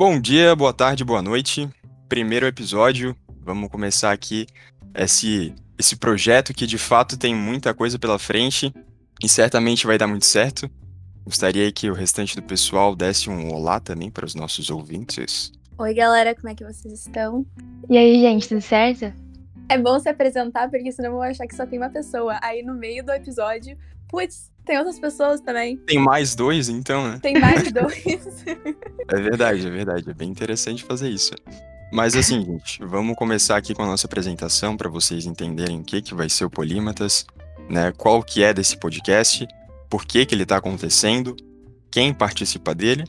Bom dia, boa tarde, boa noite. Primeiro episódio. Vamos começar aqui esse, esse projeto que de fato tem muita coisa pela frente e certamente vai dar muito certo. Gostaria que o restante do pessoal desse um olá também para os nossos ouvintes. Oi, galera, como é que vocês estão? E aí, gente, tudo certo? É bom se apresentar, porque senão eu vou achar que só tem uma pessoa. Aí no meio do episódio, putz, tem outras pessoas também. Tem mais dois, então, né? Tem mais dois. é verdade, é verdade. É bem interessante fazer isso. Mas assim, gente, vamos começar aqui com a nossa apresentação para vocês entenderem o que, que vai ser o Polímatas, né? Qual que é desse podcast, por que, que ele está acontecendo, quem participa dele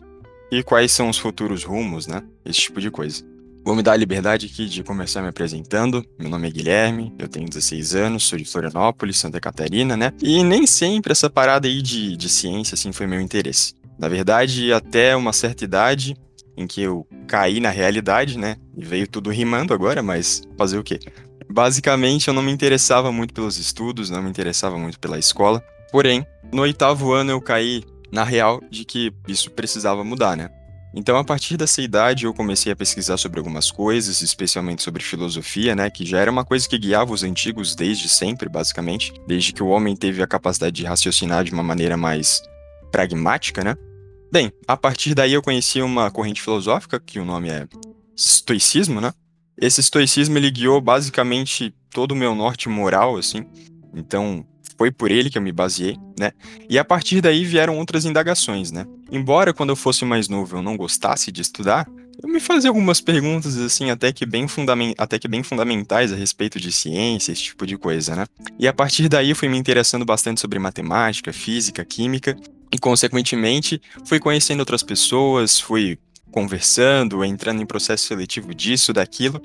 e quais são os futuros rumos, né? Esse tipo de coisa. Vou me dar a liberdade aqui de começar me apresentando. Meu nome é Guilherme, eu tenho 16 anos, sou de Florianópolis, Santa Catarina, né? E nem sempre essa parada aí de, de ciência, assim, foi meu interesse. Na verdade, até uma certa idade, em que eu caí na realidade, né? E veio tudo rimando agora, mas fazer o quê? Basicamente, eu não me interessava muito pelos estudos, não me interessava muito pela escola. Porém, no oitavo ano eu caí na real de que isso precisava mudar, né? Então, a partir dessa idade, eu comecei a pesquisar sobre algumas coisas, especialmente sobre filosofia, né, que já era uma coisa que guiava os antigos desde sempre, basicamente, desde que o homem teve a capacidade de raciocinar de uma maneira mais pragmática, né? Bem, a partir daí eu conheci uma corrente filosófica, que o nome é estoicismo, né? Esse estoicismo ele guiou basicamente todo o meu norte moral, assim. Então, foi por ele que eu me baseei, né? E a partir daí vieram outras indagações, né? Embora quando eu fosse mais novo eu não gostasse de estudar, eu me fazia algumas perguntas assim até que bem até que bem fundamentais a respeito de ciência, esse tipo de coisa, né? E a partir daí eu fui me interessando bastante sobre matemática, física, química e, consequentemente, fui conhecendo outras pessoas, fui conversando, entrando em processo seletivo disso, daquilo,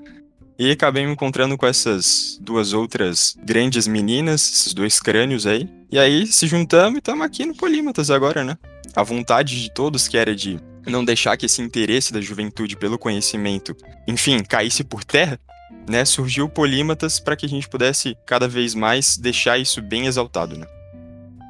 e acabei me encontrando com essas duas outras grandes meninas, esses dois crânios aí. E aí se juntamos e estamos aqui no Polímatas agora, né? A vontade de todos que era de não deixar que esse interesse da juventude pelo conhecimento, enfim, caísse por terra, né? Surgiu Polímatas para que a gente pudesse cada vez mais deixar isso bem exaltado, né?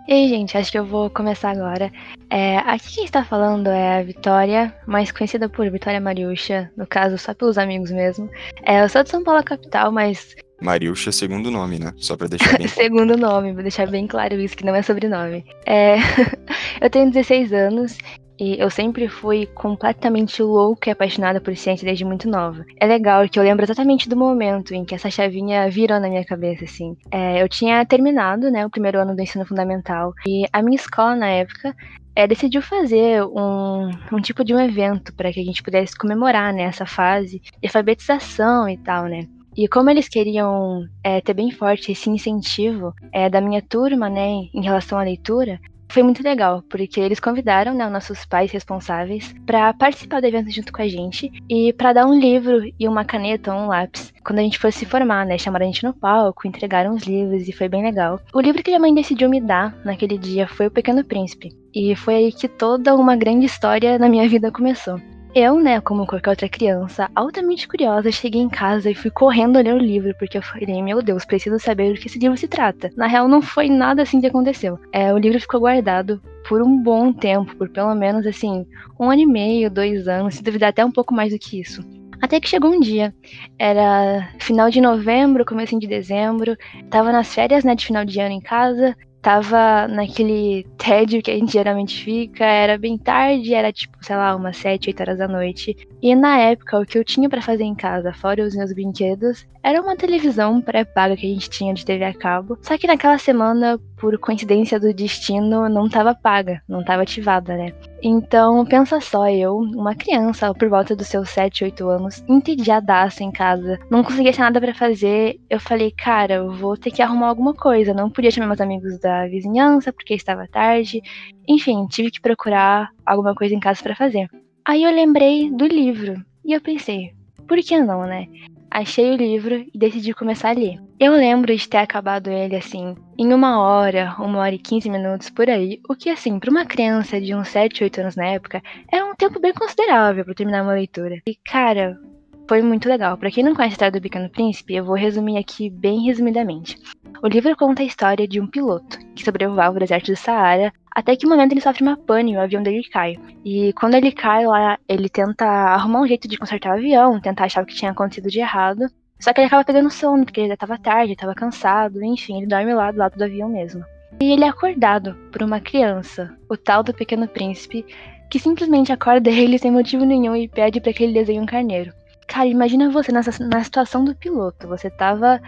E aí, gente, acho que eu vou começar agora. É, aqui quem está falando é a Vitória, mais conhecida por Vitória Mariucha, no caso, só pelos amigos mesmo. É, eu sou de São Paulo, capital, mas. Mariucha é segundo nome, né? Só pra deixar bem Segundo nome, vou deixar bem claro isso, que não é sobrenome. É... eu tenho 16 anos e eu sempre fui completamente louca e apaixonada por ciência desde muito nova. É legal que eu lembro exatamente do momento em que essa chavinha virou na minha cabeça, assim. É, eu tinha terminado, né, o primeiro ano do ensino fundamental e a minha escola na época é, decidiu fazer um, um tipo de um evento para que a gente pudesse comemorar né, essa fase de alfabetização e tal, né? E como eles queriam é, ter bem forte esse incentivo é, da minha turma, né, em relação à leitura, foi muito legal, porque eles convidaram né, os nossos pais responsáveis para participar do evento junto com a gente e para dar um livro e uma caneta ou um lápis quando a gente fosse se formar, né? Chamaram a gente no palco, entregaram os livros e foi bem legal. O livro que a mãe decidiu me dar naquele dia foi O Pequeno Príncipe. E foi aí que toda uma grande história na minha vida começou. Eu, né, como qualquer outra criança, altamente curiosa, cheguei em casa e fui correndo ler o livro, porque eu falei, meu Deus, preciso saber do que esse livro se trata. Na real, não foi nada assim que aconteceu. É, o livro ficou guardado por um bom tempo, por pelo menos, assim, um ano e meio, dois anos, se duvidar até um pouco mais do que isso. Até que chegou um dia, era final de novembro, começo de dezembro, tava nas férias, né, de final de ano em casa, tava naquele tédio que a gente geralmente fica, era bem tarde, era tipo, sei lá, umas 7, 8 horas da noite. E na época, o que eu tinha para fazer em casa, fora os meus brinquedos, era uma televisão pré-paga que a gente tinha de TV a cabo. Só que naquela semana, por coincidência do destino, não tava paga, não tava ativada, né? Então, pensa só, eu, uma criança, por volta dos seus 7, 8 anos, entediadaça em casa, não conseguia ter nada para fazer. Eu falei, cara, eu vou ter que arrumar alguma coisa. Não podia chamar meus amigos da vizinhança porque estava tarde. Enfim, tive que procurar alguma coisa em casa para fazer. Aí eu lembrei do livro e eu pensei, por que não, né? Achei o livro e decidi começar a ler. Eu lembro de ter acabado ele assim, em uma hora, uma hora e quinze minutos por aí, o que assim, para uma criança de uns 7, 8 anos na época, era um tempo bem considerável para terminar uma leitura. E cara, foi muito legal. Para quem não conhece a história do Pequeno Príncipe, eu vou resumir aqui bem resumidamente. O livro conta a história de um piloto que sobreviveu ao deserto do Saara até que um momento ele sofre uma pane e o avião dele cai. E quando ele cai lá, ele tenta arrumar um jeito de consertar o avião, tentar achar o que tinha acontecido de errado. Só que ele acaba pegando sono, porque ele já tava tarde, estava cansado, enfim, ele dorme lá do lado do avião mesmo. E ele é acordado por uma criança, o tal do Pequeno Príncipe, que simplesmente acorda ele sem motivo nenhum e pede para que ele desenhe um carneiro. Cara, imagina você nessa, na situação do piloto. Você tava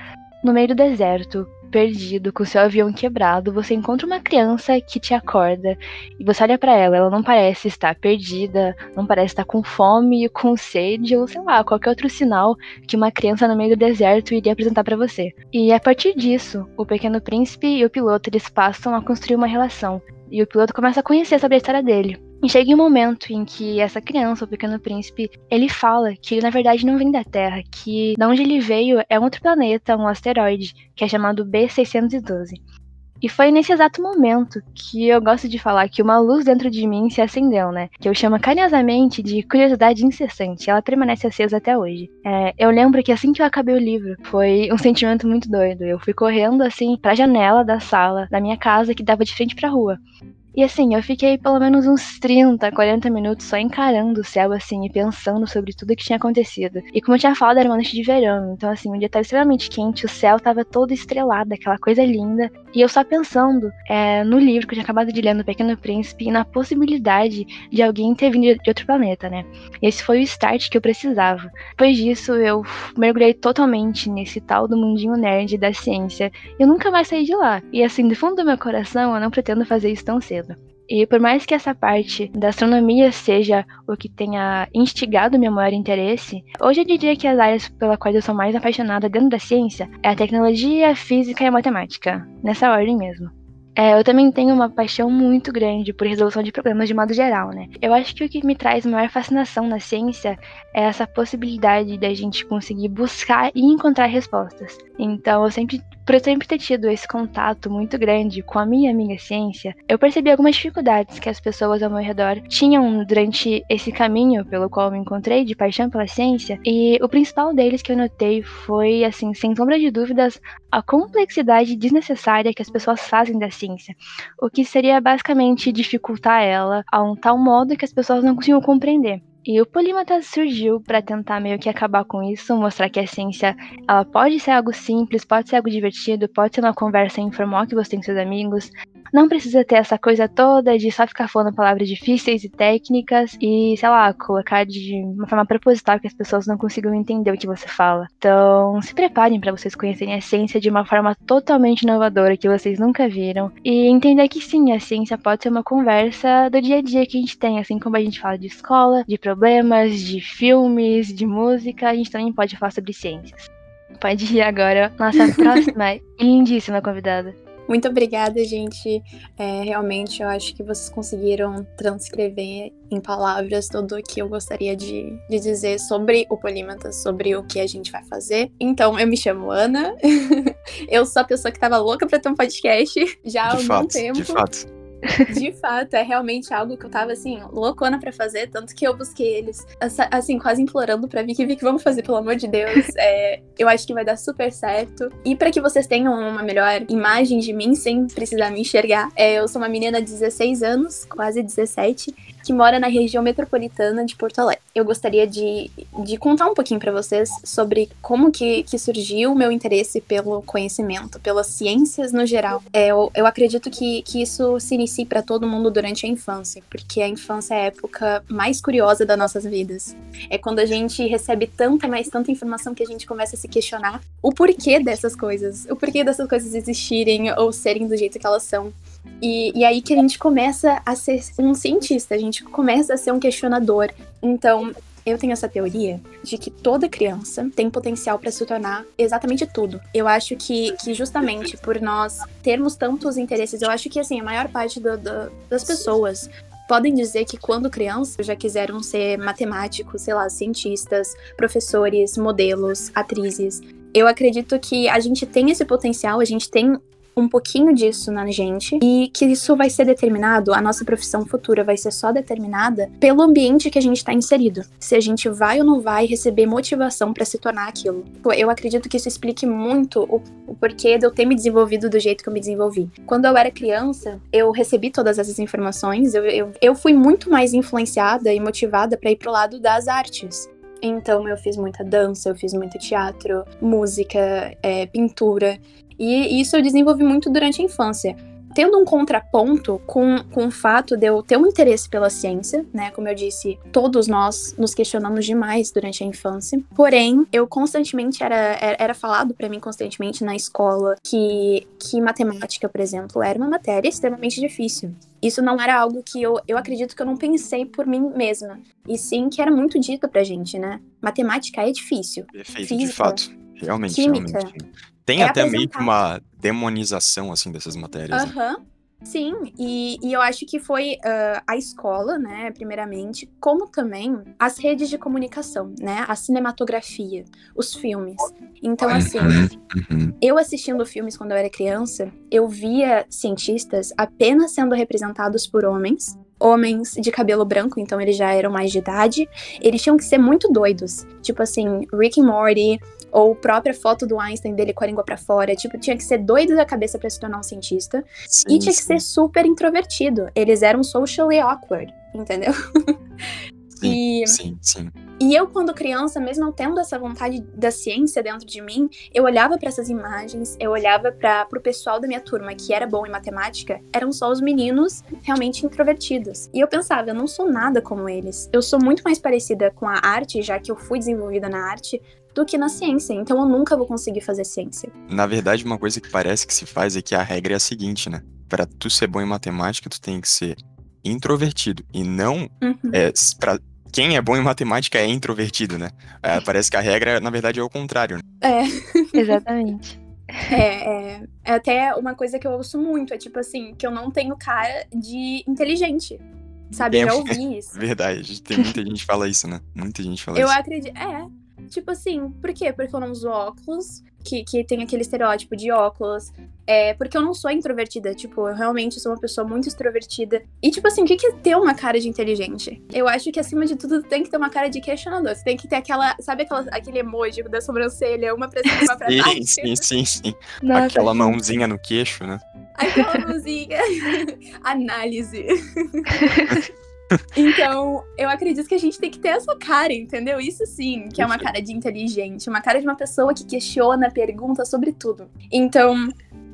no meio do deserto, perdido, com seu avião quebrado, você encontra uma criança que te acorda e você olha para ela, ela não parece estar perdida, não parece estar com fome, com sede ou sei lá, qualquer outro sinal que uma criança no meio do deserto iria apresentar para você. E a partir disso, o pequeno príncipe e o piloto eles passam a construir uma relação. E o piloto começa a conhecer sobre a história dele. E chega um momento em que essa criança, o pequeno príncipe, ele fala que ele na verdade não vem da Terra, que da onde ele veio é um outro planeta, um asteroide, que é chamado B612. E foi nesse exato momento que eu gosto de falar que uma luz dentro de mim se acendeu, né? Que eu chamo carinhosamente de curiosidade incessante. Ela permanece acesa até hoje. É, eu lembro que assim que eu acabei o livro, foi um sentimento muito doido. Eu fui correndo assim pra janela da sala da minha casa que dava de frente pra rua. E assim, eu fiquei pelo menos uns 30, 40 minutos só encarando o céu, assim, e pensando sobre tudo que tinha acontecido. E como eu tinha falado, era uma noite de verão, então assim, o dia estava extremamente quente, o céu estava todo estrelado, aquela coisa linda. E eu só pensando é, no livro que eu tinha acabado de ler, no Pequeno Príncipe, e na possibilidade de alguém ter vindo de outro planeta, né? Esse foi o start que eu precisava. Depois disso, eu mergulhei totalmente nesse tal do mundinho nerd da ciência. Eu nunca mais saí de lá. E assim, do fundo do meu coração, eu não pretendo fazer isso tão cedo. E por mais que essa parte da astronomia seja o que tenha instigado meu maior interesse, hoje eu diria que as áreas pela quais eu sou mais apaixonada dentro da ciência é a tecnologia, a física e a matemática, nessa ordem mesmo. É, eu também tenho uma paixão muito grande por resolução de problemas de modo geral, né? Eu acho que o que me traz maior fascinação na ciência é essa possibilidade da gente conseguir buscar e encontrar respostas. Então, eu sempre por eu sempre ter tido esse contato muito grande com a minha amiga ciência, eu percebi algumas dificuldades que as pessoas ao meu redor tinham durante esse caminho pelo qual me encontrei de paixão pela ciência, e o principal deles que eu notei foi, assim, sem sombra de dúvidas, a complexidade desnecessária que as pessoas fazem da ciência, o que seria basicamente dificultar ela a um tal modo que as pessoas não conseguiam compreender. E o Polímata surgiu para tentar meio que acabar com isso, mostrar que a ciência ela pode ser algo simples, pode ser algo divertido, pode ser uma conversa informal que você tem com seus amigos, não precisa ter essa coisa toda de só ficar falando palavras difíceis e técnicas e, sei lá, colocar de uma forma proposital que as pessoas não consigam entender o que você fala. Então, se preparem para vocês conhecerem a ciência de uma forma totalmente inovadora que vocês nunca viram e entender que sim, a ciência pode ser uma conversa do dia a dia que a gente tem, assim como a gente fala de escola, de problemas, de filmes, de música, a gente também pode falar sobre ciências. Pode ir agora, nossa próxima lindíssima convidada. Muito obrigada, gente. É, realmente, eu acho que vocês conseguiram transcrever em palavras tudo o que eu gostaria de, de dizer sobre o Polímata, sobre o que a gente vai fazer. Então, eu me chamo Ana. eu sou a pessoa que estava louca para ter um podcast já há de algum fato, tempo. De fato. De fato, é realmente algo que eu tava, assim, loucona pra fazer, tanto que eu busquei eles, assim, quase implorando pra Vicky, Vicky, vamos fazer, pelo amor de Deus. É, eu acho que vai dar super certo. E para que vocês tenham uma melhor imagem de mim, sem precisar me enxergar, é, eu sou uma menina de 16 anos, quase 17, que mora na região metropolitana de Porto Alegre. Eu gostaria de, de contar um pouquinho para vocês sobre como que, que surgiu o meu interesse pelo conhecimento, pelas ciências no geral. É, eu, eu acredito que, que isso se inicia para todo mundo durante a infância, porque a infância é a época mais curiosa das nossas vidas. É quando a gente recebe tanta, mais tanta informação que a gente começa a se questionar o porquê dessas coisas, o porquê dessas coisas existirem ou serem do jeito que elas são. E, e aí que a gente começa a ser um cientista, a gente começa a ser um questionador. Então, eu tenho essa teoria de que toda criança tem potencial para se tornar exatamente tudo. Eu acho que, que justamente por nós termos tantos interesses, eu acho que assim, a maior parte do, do, das pessoas podem dizer que quando crianças já quiseram ser matemáticos, sei lá, cientistas, professores, modelos, atrizes. Eu acredito que a gente tem esse potencial, a gente tem um pouquinho disso na gente e que isso vai ser determinado, a nossa profissão futura vai ser só determinada pelo ambiente que a gente está inserido. Se a gente vai ou não vai receber motivação para se tornar aquilo. Eu acredito que isso explique muito o, o porquê de eu ter me desenvolvido do jeito que eu me desenvolvi. Quando eu era criança, eu recebi todas essas informações, eu, eu, eu fui muito mais influenciada e motivada para ir pro lado das artes. Então eu fiz muita dança, eu fiz muito teatro, música, é, pintura. E isso eu desenvolvi muito durante a infância tendo um contraponto com, com o fato de eu ter um interesse pela ciência, né? Como eu disse, todos nós nos questionamos demais durante a infância. Porém, eu constantemente era, era, era falado para mim constantemente na escola que, que matemática, por exemplo, era uma matéria extremamente difícil. Isso não era algo que eu, eu acredito que eu não pensei por mim mesma. E sim que era muito dito pra gente, né? Matemática é difícil. Perfeito, Física, de fato. Realmente, química, realmente. Tem é até meio que uma demonização, assim, dessas matérias. Né? Né? Sim, e, e, eu acho que foi uh, a escola, né, primeiramente, como também as redes de comunicação, né, a cinematografia, os filmes. Então, assim, uhum. eu assistindo filmes quando eu era criança, eu via cientistas apenas sendo representados por homens, homens de cabelo branco, então eles já eram mais de idade, eles tinham que ser muito doidos. Tipo assim, Rick and Morty, ou própria foto do Einstein dele com a língua para fora. Tipo, tinha que ser doido da cabeça para se tornar um cientista. Sim, e tinha sim. que ser super introvertido. Eles eram socially awkward, entendeu? Sim, e, sim, sim. E eu, quando criança, mesmo tendo essa vontade da ciência dentro de mim, eu olhava para essas imagens, eu olhava para o pessoal da minha turma que era bom em matemática, eram só os meninos realmente introvertidos. E eu pensava, eu não sou nada como eles. Eu sou muito mais parecida com a arte, já que eu fui desenvolvida na arte, do que na ciência. Então eu nunca vou conseguir fazer ciência. Na verdade, uma coisa que parece que se faz é que a regra é a seguinte, né? Para tu ser bom em matemática, tu tem que ser introvertido e não uhum. é, quem é bom em matemática é introvertido, né? É, parece que a regra, na verdade, é o contrário. Né? É. Exatamente. É, é, é, até uma coisa que eu ouço muito, é tipo assim, que eu não tenho cara de inteligente. Sabe? É, Já ouvi isso. Verdade, tem muita gente que fala isso, né? Muita gente fala eu isso. Eu acredito. É. Tipo assim, por quê? Porque eu não uso óculos, que, que tem aquele estereótipo de óculos. É, porque eu não sou introvertida, tipo, eu realmente sou uma pessoa muito extrovertida. E, tipo assim, o que é ter uma cara de inteligente? Eu acho que, acima de tudo, tem que ter uma cara de questionador. Você tem que ter aquela, sabe aquela, aquele emoji da sobrancelha, uma pra cima e uma pra baixo? sim, sim, sim. Nossa, aquela mãozinha no queixo, né? Aquela mãozinha. Análise. Então, eu acredito que a gente tem que ter essa cara, entendeu? Isso sim, que é uma cara de inteligente, uma cara de uma pessoa que questiona, pergunta sobre tudo. Então,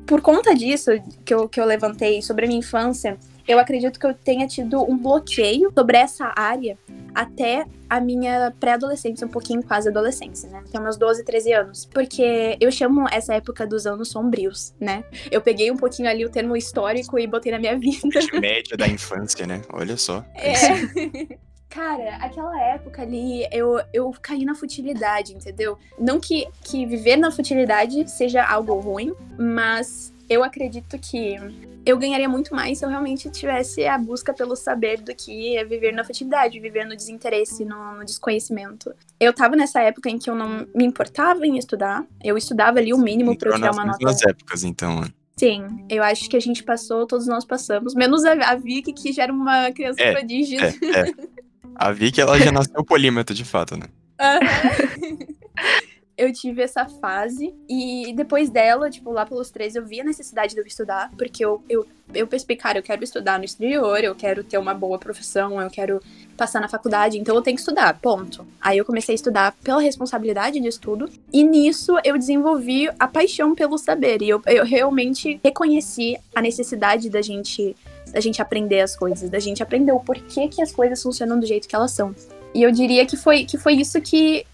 por conta disso que eu, que eu levantei sobre a minha infância, eu acredito que eu tenha tido um bloqueio sobre essa área até a minha pré-adolescência, um pouquinho quase adolescência, né? Até meus 12, 13 anos. Porque eu chamo essa época dos anos sombrios, né? Eu peguei um pouquinho ali o termo histórico e botei na minha vida. Média da infância, né? Olha só. É. Cara, aquela época ali, eu, eu caí na futilidade, entendeu? Não que, que viver na futilidade seja algo ruim, mas eu acredito que eu ganharia muito mais se eu realmente tivesse a busca pelo saber do que é viver na futilidade, viver no desinteresse, no, no, desconhecimento. Eu tava nessa época em que eu não me importava em estudar, eu estudava ali o mínimo para tirar uma nota. Nas épocas, então. Né? Sim, eu acho que a gente passou, todos nós passamos, menos a, a Vicky, que já era uma criança é, prodígio. É, é. A Vicky, ela já nasceu polímeta, de fato, né? Uhum. eu tive essa fase e depois dela, tipo, lá pelos três, eu vi a necessidade de eu estudar, porque eu, eu, eu pensei, cara, eu quero estudar no exterior, eu quero ter uma boa profissão, eu quero passar na faculdade, então eu tenho que estudar, ponto. Aí eu comecei a estudar pela responsabilidade de estudo, e nisso eu desenvolvi a paixão pelo saber, e eu, eu realmente reconheci a necessidade da gente, da gente aprender as coisas, da gente aprender o porquê que as coisas funcionam do jeito que elas são. E eu diria que foi, que foi isso que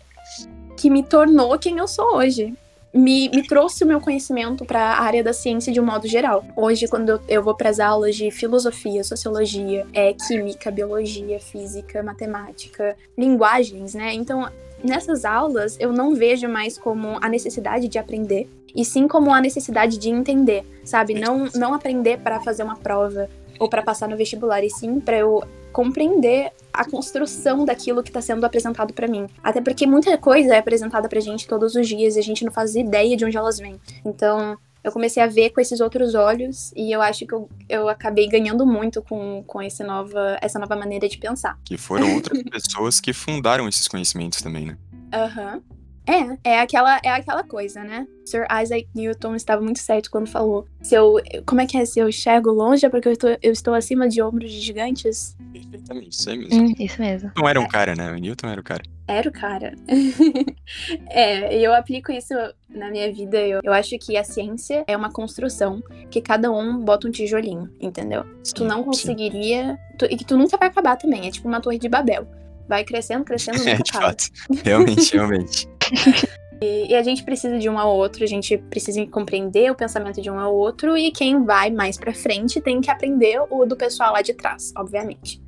que me tornou quem eu sou hoje. Me, me trouxe o meu conhecimento para a área da ciência de um modo geral. Hoje, quando eu vou para as aulas de filosofia, sociologia, é, química, biologia, física, matemática, linguagens, né? Então, nessas aulas, eu não vejo mais como a necessidade de aprender, e sim como a necessidade de entender, sabe? Não, não aprender para fazer uma prova ou para passar no vestibular, e sim para eu compreender a construção daquilo que está sendo apresentado para mim. Até porque muita coisa é apresentada pra gente todos os dias e a gente não faz ideia de onde elas vêm. Então, eu comecei a ver com esses outros olhos e eu acho que eu, eu acabei ganhando muito com, com esse nova, essa nova maneira de pensar. Que foram outras pessoas que fundaram esses conhecimentos também, né? Aham. Uhum. É, é aquela, é aquela coisa, né? Sir Isaac Newton estava muito certo quando falou: se eu, como é que é? Se eu enxergo longe é porque eu estou, eu estou acima de ombros de gigantes? Perfeitamente, isso aí mesmo. Hum, isso mesmo. Não era um cara, né? O Newton era o cara. Era o cara. é, eu aplico isso na minha vida. Eu, eu acho que a ciência é uma construção que cada um bota um tijolinho, entendeu? Sim, tu não conseguiria. Tu, e que tu nunca vai acabar também. É tipo uma torre de Babel. Vai crescendo, crescendo, nunca É, de fato. Realmente, realmente. E, e, a gente precisa de um ao outro, a gente precisa compreender o pensamento de um ao outro, e quem vai mais pra frente tem que aprender o do pessoal lá de trás, obviamente.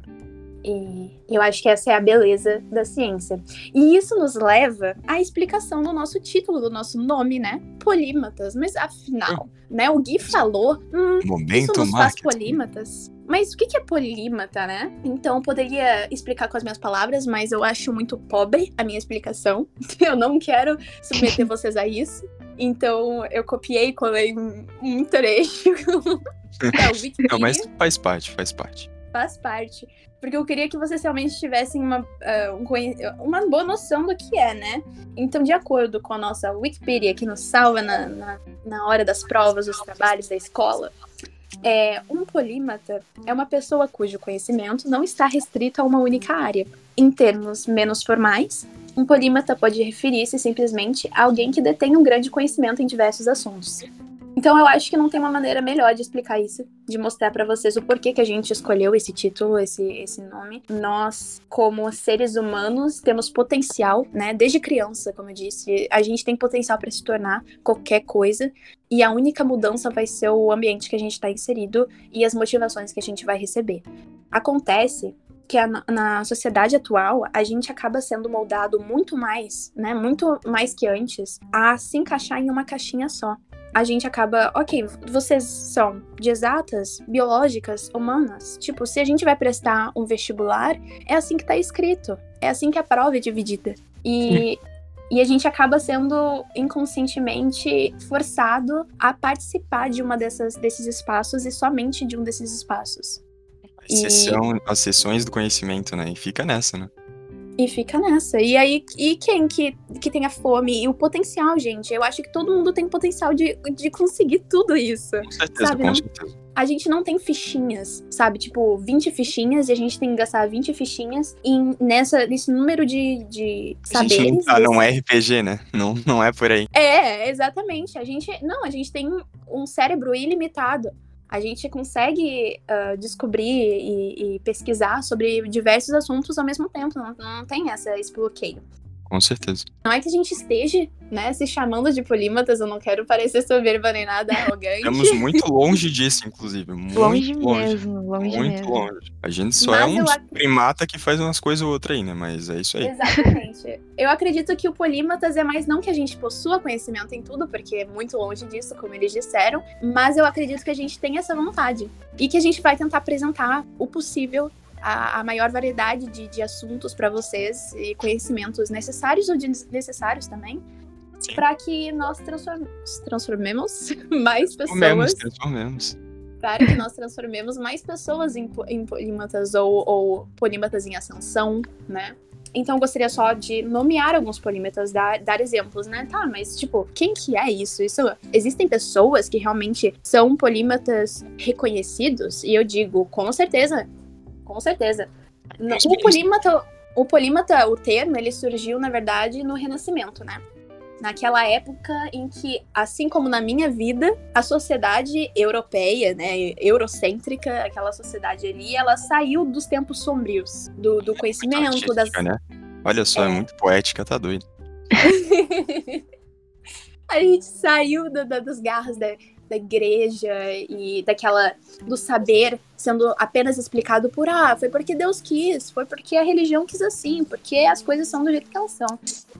E eu acho que essa é a beleza da ciência. E isso nos leva à explicação do nosso título, do nosso nome, né? Polímatas. Mas afinal, né? O Gui falou. Hum, Momento isso nos faz polímatas. Mas o que é polímata, né? Então, eu poderia explicar com as minhas palavras, mas eu acho muito pobre a minha explicação. Eu não quero submeter vocês a isso. Então, eu copiei e colei um trecho. é, não, mas faz parte, faz parte. Faz parte porque eu queria que vocês realmente tivessem uma, uh, um, uma boa noção do que é, né? Então, de acordo com a nossa Wikipedia, que nos salva na, na, na hora das provas, dos trabalhos da escola, é, um polímata é uma pessoa cujo conhecimento não está restrito a uma única área. Em termos menos formais, um polímata pode referir-se simplesmente a alguém que detém um grande conhecimento em diversos assuntos. Então eu acho que não tem uma maneira melhor de explicar isso, de mostrar para vocês o porquê que a gente escolheu esse título, esse, esse nome. Nós, como seres humanos, temos potencial, né? Desde criança, como eu disse, a gente tem potencial para se tornar qualquer coisa. E a única mudança vai ser o ambiente que a gente está inserido e as motivações que a gente vai receber. Acontece que a, na sociedade atual a gente acaba sendo moldado muito mais, né, muito mais que antes, a se encaixar em uma caixinha só a gente acaba, ok, vocês são de exatas, biológicas, humanas. Tipo, se a gente vai prestar um vestibular, é assim que tá escrito. É assim que a prova é dividida. E, e a gente acaba sendo inconscientemente forçado a participar de uma dessas, desses espaços e somente de um desses espaços. A sessão, as sessões do conhecimento, né? E fica nessa, né? E fica nessa. E aí, e quem que, que tem a fome e o potencial, gente? Eu acho que todo mundo tem potencial de, de conseguir tudo isso. Com certeza, sabe? com não, certeza. A gente não tem fichinhas, sabe? Tipo, 20 fichinhas e a gente tem que gastar 20 fichinhas em, nessa, nesse número de, de saberes. A gente, ah, não é RPG, né? Não, não é por aí. É, exatamente. A gente. Não, a gente tem um cérebro ilimitado a gente consegue uh, descobrir e, e, pesquisar sobre diversos assuntos ao mesmo tempo, não, não tem essa, esse bloqueio. Com certeza. Não é que a gente esteja, né, se chamando de polímatas, eu não quero parecer soberba nem nada arrogante. Estamos muito longe disso, inclusive. Muito longe, longe mesmo, longe Muito mesmo. longe. A gente só Mas é um ac... primata que faz umas coisas ou outras aí, né? Mas é isso aí. Exatamente. eu acredito que o polímatas é mais não que a gente possua conhecimento em tudo, porque é muito longe disso, como eles disseram, mas eu acredito que a gente tem essa vontade. E que a gente vai tentar apresentar o possível a, a maior variedade de, de assuntos para vocês e conhecimentos necessários ou desnecessários também, para que nós transform transformemos mais pessoas. Transformemos, transformemos. Para que nós transformemos mais pessoas em, em polímatas ou, ou polímatas em ascensão, né? Então, eu gostaria só de nomear alguns polímetas, dar, dar exemplos, né? Tá, mas, tipo, quem que é isso? Isso Existem pessoas que realmente são polímatas reconhecidos? E eu digo, com certeza, com certeza. O polímata, o polímata, o termo, ele surgiu, na verdade, no Renascimento, né? Naquela época em que, assim como na minha vida, a sociedade europeia, né, eurocêntrica, aquela sociedade ali, ela saiu dos tempos sombrios, do, do conhecimento, das... Né? Olha só, é. é muito poética, tá doido. a gente saiu da, da, das garras da, da igreja e daquela do saber sendo apenas explicado por ah, foi porque Deus quis, foi porque a religião quis assim, porque as coisas são do jeito que elas são.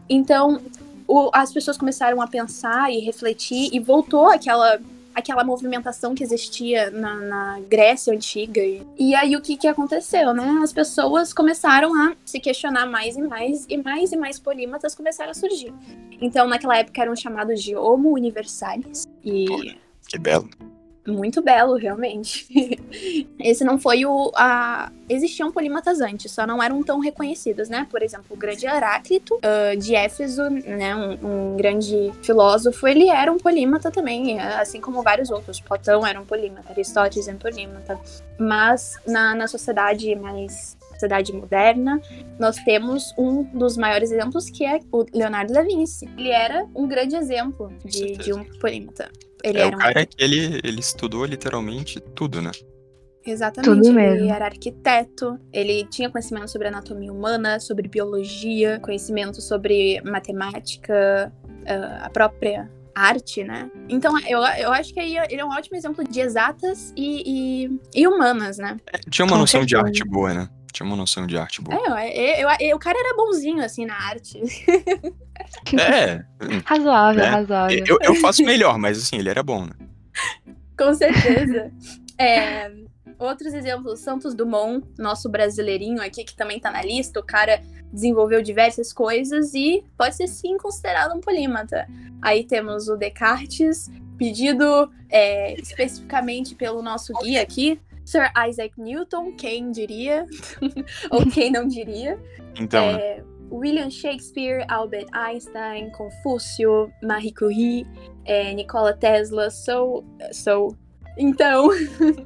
Então, o, as pessoas começaram a pensar e refletir e voltou aquela aquela movimentação que existia na, na, Grécia antiga. E aí o que, que aconteceu, né? As pessoas começaram a se questionar mais e mais, e mais e mais polímatas começaram a surgir. Então, naquela época eram chamados de Homo Universalis. E Que belo. Muito belo, realmente. Esse não foi o. A... Existiam polímatas antes, só não eram tão reconhecidos, né? Por exemplo, o grande Heráclito uh, de Éfeso, né? Um, um, grande filósofo, ele era um polímata também, assim como vários outros. Platão era um polímata, Aristóteles era um polímata. Mas na, na sociedade mais sociedade moderna, nós temos um dos maiores exemplos que é o Leonardo da Vinci. Ele era um grande exemplo de, de um polímata. Ele é, era o cara um... que ele, ele estudou literalmente tudo, né? Exatamente, Tudo mesmo. ele era arquiteto, ele tinha conhecimento sobre anatomia humana, sobre biologia, conhecimento sobre matemática, uh, a própria arte, né? Então, eu, eu acho que aí ele é um ótimo exemplo de exatas e, e, e humanas, né? É, tinha uma Com noção certeza. de arte boa, né? Tinha uma noção de arte boa. É, eu, eu, eu, o cara era bonzinho, assim, na arte. É. razoável, né? razoável. Eu, eu faço melhor, mas assim, ele era bom, né? Com certeza. é, outros exemplos, Santos Dumont, nosso brasileirinho aqui, que também tá na lista. O cara desenvolveu diversas coisas e pode ser sim considerado um polímata. Aí temos o Descartes, pedido é, especificamente pelo nosso guia aqui, Sir Isaac Newton, quem diria? Ou quem não diria? Então. É, William Shakespeare, Albert Einstein, Confúcio, Marie Curie, é, Nikola Tesla, sou, sou então,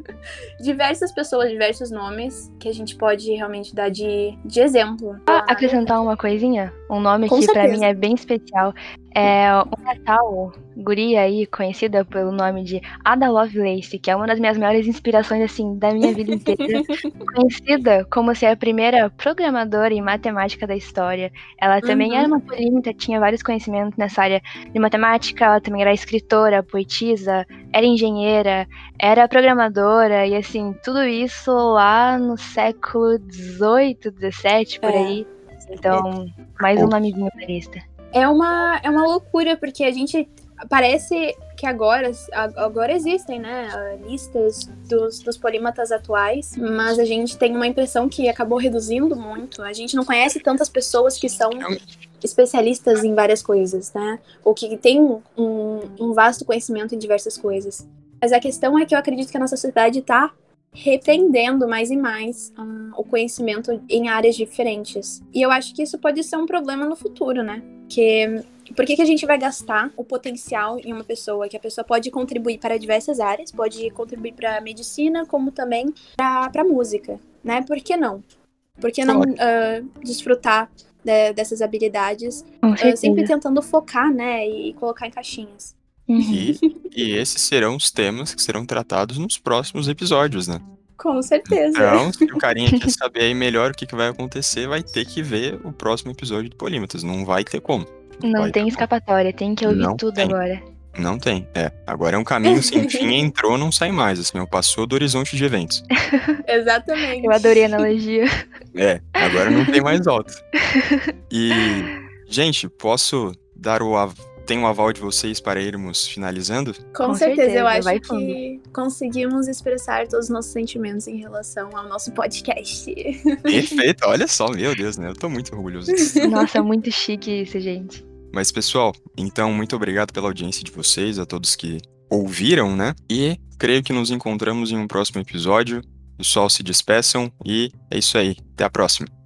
diversas pessoas, diversos nomes que a gente pode realmente dar de, de exemplo. Ah, acrescentar uma coisinha? Um nome Com que para mim é bem especial. É uma tal guria aí, conhecida pelo nome de Ada Lovelace, que é uma das minhas maiores inspirações, assim, da minha vida inteira. conhecida como ser a primeira programadora em matemática da história. Ela também uhum. era uma polímata, tinha vários conhecimentos nessa área de matemática, ela também era escritora, poetisa, era engenheira, era programadora, e assim, tudo isso lá no século XVIII, XVII, por é. aí. Então, mais um nomezinho pra lista. É uma, é uma loucura, porque a gente parece que agora, agora existem, né, listas dos, dos polímatas atuais, mas a gente tem uma impressão que acabou reduzindo muito. A gente não conhece tantas pessoas que são especialistas em várias coisas, né, ou que têm um, um vasto conhecimento em diversas coisas. Mas a questão é que eu acredito que a nossa sociedade está repreendendo mais e mais uh, o conhecimento em áreas diferentes. E eu acho que isso pode ser um problema no futuro, né? Que por que, que a gente vai gastar o potencial em uma pessoa que a pessoa pode contribuir para diversas áreas, pode contribuir para medicina, como também para música, né? Por que não? Por que não uh, desfrutar de, dessas habilidades, uh, sempre tentando focar, né, e colocar em caixinhas. Uhum. E, e esses serão os temas que serão tratados nos próximos episódios, né? Com certeza. Então, se o carinha quer saber aí melhor o que, que vai acontecer, vai ter que ver o próximo episódio do Polímetros. Não vai ter como. Não vai tem escapatória, tem que ouvir não tudo tem. agora. Não tem, é. Agora é um caminho sem fim, entrou, não sai mais, assim, passou do horizonte de eventos. Exatamente. Eu adorei a analogia. É, agora não tem mais volta. E, gente, posso dar o tem um aval de vocês para irmos finalizando? Com, Com certeza, certeza, eu acho que conseguimos expressar todos os nossos sentimentos em relação ao nosso podcast. Perfeito, olha só, meu Deus, né? Eu tô muito orgulhoso disso. Nossa, muito chique isso, gente. Mas, pessoal, então, muito obrigado pela audiência de vocês, a todos que ouviram, né? E creio que nos encontramos em um próximo episódio. O sol se despeçam e é isso aí. Até a próxima.